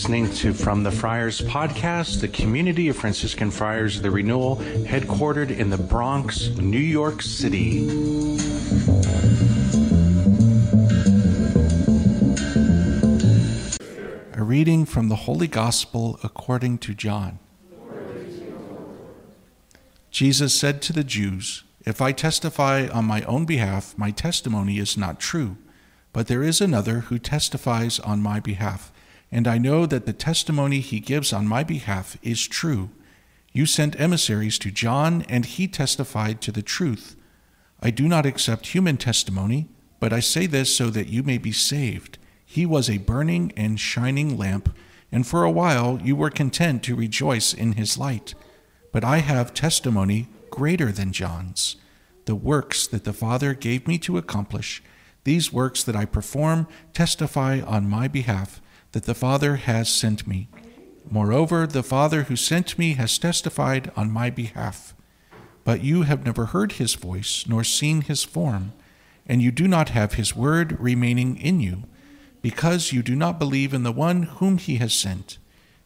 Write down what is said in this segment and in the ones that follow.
listening to From the Friars podcast, the community of Franciscan Friars of the Renewal, headquartered in the Bronx, New York City. A reading from the Holy Gospel according to John. Jesus said to the Jews, If I testify on my own behalf, my testimony is not true. But there is another who testifies on my behalf, and I know that the testimony he gives on my behalf is true. You sent emissaries to John, and he testified to the truth. I do not accept human testimony, but I say this so that you may be saved. He was a burning and shining lamp, and for a while you were content to rejoice in his light. But I have testimony greater than John's the works that the Father gave me to accomplish these works that I perform testify on my behalf that the Father has sent me. Moreover, the Father who sent me has testified on my behalf. But you have never heard his voice, nor seen his form, and you do not have his word remaining in you, because you do not believe in the one whom he has sent.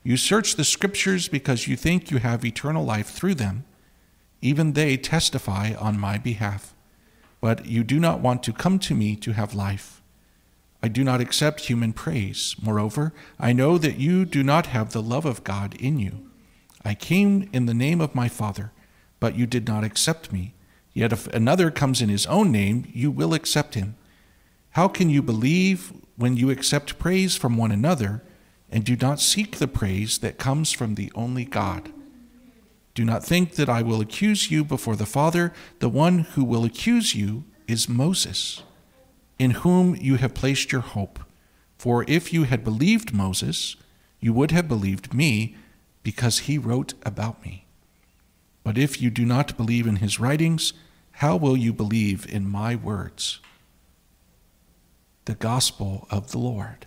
You search the Scriptures because you think you have eternal life through them. Even they testify on my behalf but you do not want to come to me to have life. I do not accept human praise. Moreover, I know that you do not have the love of God in you. I came in the name of my Father, but you did not accept me. Yet if another comes in his own name, you will accept him. How can you believe when you accept praise from one another and do not seek the praise that comes from the only God? Do not think that I will accuse you before the Father. The one who will accuse you is Moses, in whom you have placed your hope. For if you had believed Moses, you would have believed me, because he wrote about me. But if you do not believe in his writings, how will you believe in my words? The Gospel of the Lord.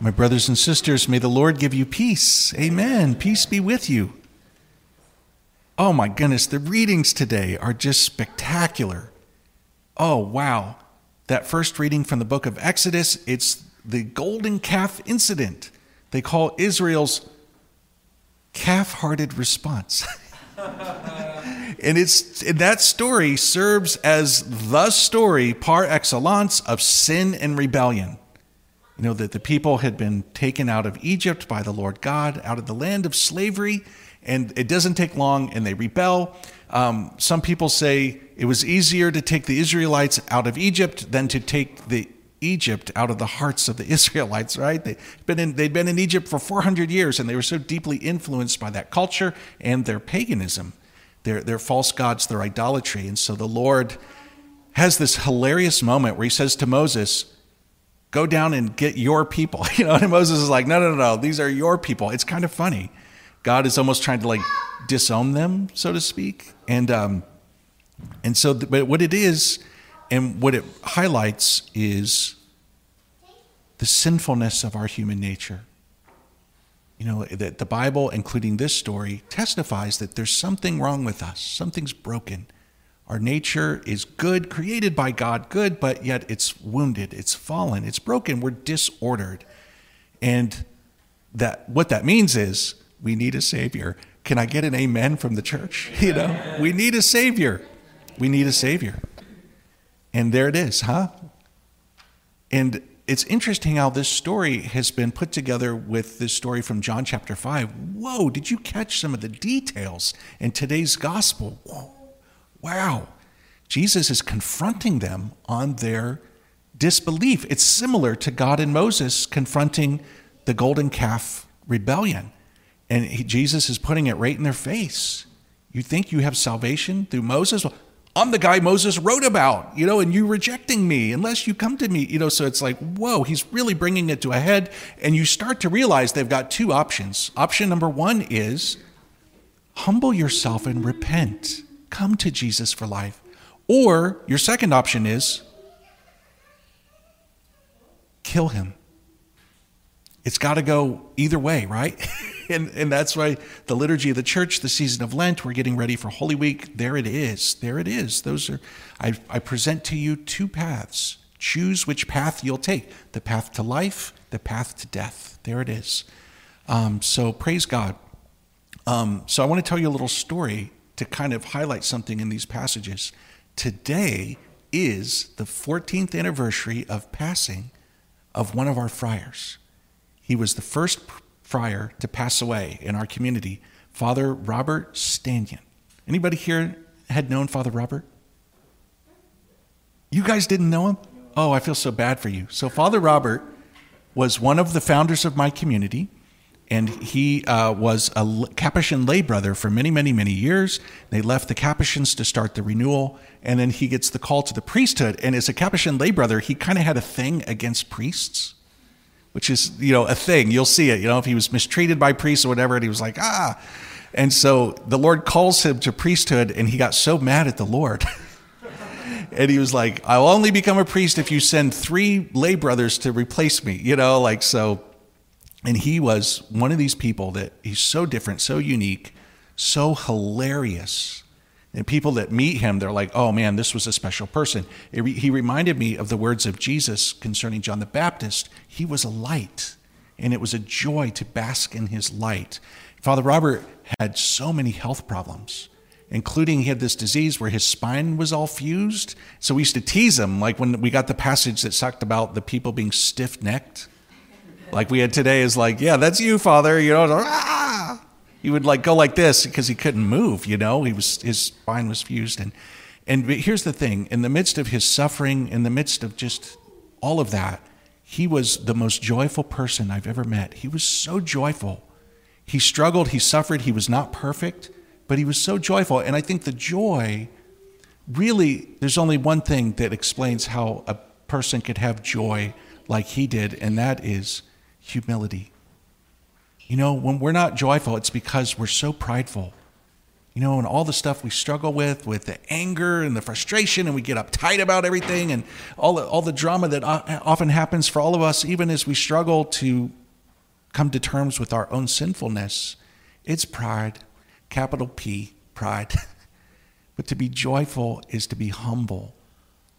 My brothers and sisters, may the Lord give you peace. Amen. Peace be with you. Oh my goodness, the readings today are just spectacular. Oh, wow. That first reading from the book of Exodus, it's the golden calf incident. They call Israel's calf hearted response. and it's and that story serves as the story par excellence of sin and rebellion. You know, that the people had been taken out of Egypt by the Lord God, out of the land of slavery, and it doesn't take long and they rebel. Um, some people say it was easier to take the Israelites out of Egypt than to take the Egypt out of the hearts of the Israelites, right? They'd been, in, they'd been in Egypt for 400 years and they were so deeply influenced by that culture and their paganism, their, their false gods, their idolatry. And so the Lord has this hilarious moment where he says to Moses, go down and get your people. You know, and Moses is like, no, no, no, no, these are your people. It's kind of funny. God is almost trying to like disown them, so to speak. And um, and so, but what it is, and what it highlights is the sinfulness of our human nature. You know, that the Bible, including this story, testifies that there's something wrong with us. Something's broken our nature is good, created by God, good, but yet it's wounded, it's fallen, it's broken, we're disordered. And that what that means is we need a savior. Can I get an amen from the church? You know, we need a savior. We need a savior. And there it is, huh? And it's interesting how this story has been put together with this story from John chapter 5. Whoa, did you catch some of the details in today's gospel? Whoa Wow. Jesus is confronting them on their disbelief. It's similar to God and Moses confronting the golden calf rebellion. And he, Jesus is putting it right in their face. You think you have salvation through Moses? Well, I'm the guy Moses wrote about, you know, and you rejecting me unless you come to me, you know. So it's like, whoa, he's really bringing it to a head. And you start to realize they've got two options. Option number one is humble yourself and repent come to Jesus for life. Or your second option is kill him. It's got to go either way, right? and, and that's why the liturgy of the church, the season of Lent, we're getting ready for Holy Week. There it is. There it is. Those are, I, I present to you two paths Choose which path you'll take the path to life, the path to death. There it is. Um, so praise God. Um, so I want to tell you a little story to kind of highlight something in these passages. Today is the 14th anniversary of passing of one of our friars. He was the first friar to pass away in our community, Father Robert Stanion. Anybody here had known Father Robert? You guys didn't know him? Oh, I feel so bad for you. So, Father Robert was one of the founders of my community, and he uh, was a Capuchin lay brother for many, many, many years. They left the Capuchins to start the renewal, and then he gets the call to the priesthood. And as a Capuchin lay brother, he kind of had a thing against priests, which is, you know, a thing. You'll see it. You know, if he was mistreated by priests or whatever, and he was like, ah. And so the Lord calls him to priesthood, and he got so mad at the Lord. and he was like, I'll only become a priest if you send three lay brothers to replace me, you know, like so. And he was one of these people that he's so different, so unique, so hilarious. And people that meet him, they're like, oh man, this was a special person. Re- he reminded me of the words of Jesus concerning John the Baptist. He was a light, and it was a joy to bask in his light. Father Robert had so many health problems including he had this disease where his spine was all fused. So we used to tease him, like when we got the passage that talked about the people being stiff necked. Like we had today is like, yeah, that's you, Father. You know, ah! He would like go like this because he couldn't move. You know, he was his spine was fused, and and here's the thing: in the midst of his suffering, in the midst of just all of that, he was the most joyful person I've ever met. He was so joyful. He struggled. He suffered. He was not perfect but he was so joyful. And I think the joy really, there's only one thing that explains how a person could have joy like he did, and that is humility. You know, when we're not joyful, it's because we're so prideful. You know, and all the stuff we struggle with, with the anger and the frustration, and we get uptight about everything, and all the, all the drama that often happens for all of us, even as we struggle to come to terms with our own sinfulness, it's pride capital P, pride. but to be joyful is to be humble.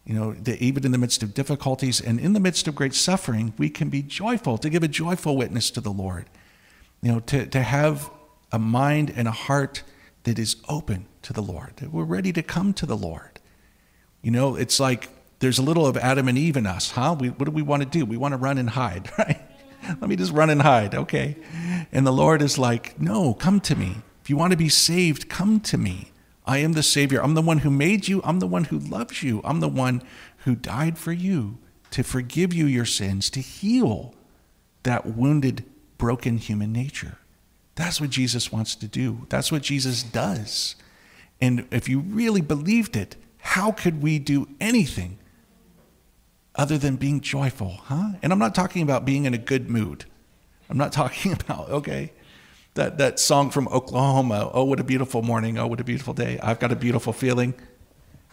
You know, that even in the midst of difficulties and in the midst of great suffering, we can be joyful, to give a joyful witness to the Lord. You know, to, to have a mind and a heart that is open to the Lord, that we're ready to come to the Lord. You know, it's like there's a little of Adam and Eve in us, huh? We, what do we want to do? We want to run and hide, right? Let me just run and hide, okay? And the Lord is like, no, come to me. If you want to be saved, come to me. I am the Savior. I'm the one who made you. I'm the one who loves you. I'm the one who died for you to forgive you your sins, to heal that wounded, broken human nature. That's what Jesus wants to do. That's what Jesus does. And if you really believed it, how could we do anything other than being joyful, huh? And I'm not talking about being in a good mood. I'm not talking about, okay, that, that song from Oklahoma, Oh, what a beautiful morning, oh, what a beautiful day. I've got a beautiful feeling.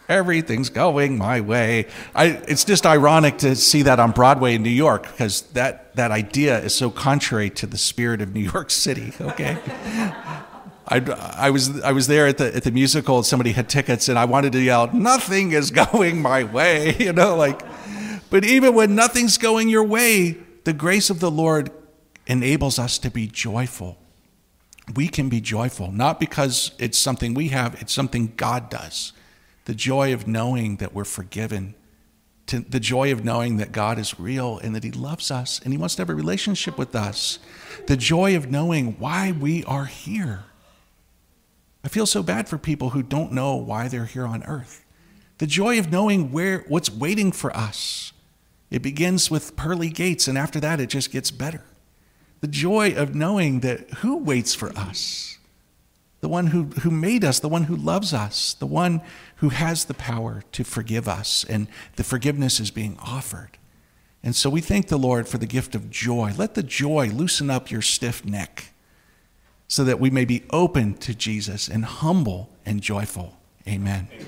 Everything's going my way. I, it's just ironic to see that on Broadway in New York because that, that idea is so contrary to the spirit of New York City, okay? I, I, was, I was there at the, at the musical and somebody had tickets and I wanted to yell, Nothing is going my way, you know, like, but even when nothing's going your way, the grace of the Lord enables us to be joyful we can be joyful, not because it's something we have, it's something God does. The joy of knowing that we're forgiven, to the joy of knowing that God is real and that He loves us and He wants to have a relationship with us, the joy of knowing why we are here. I feel so bad for people who don't know why they're here on earth. The joy of knowing where what's waiting for us. It begins with pearly gates, and after that, it just gets better the joy of knowing that who waits for us? The one who, who made us, the one who loves us, the one who has the power to forgive us, and the forgiveness is being offered. And so we thank the Lord for the gift of joy. Let the joy loosen up your stiff neck so that we may be open to Jesus and humble and joyful. Amen. You've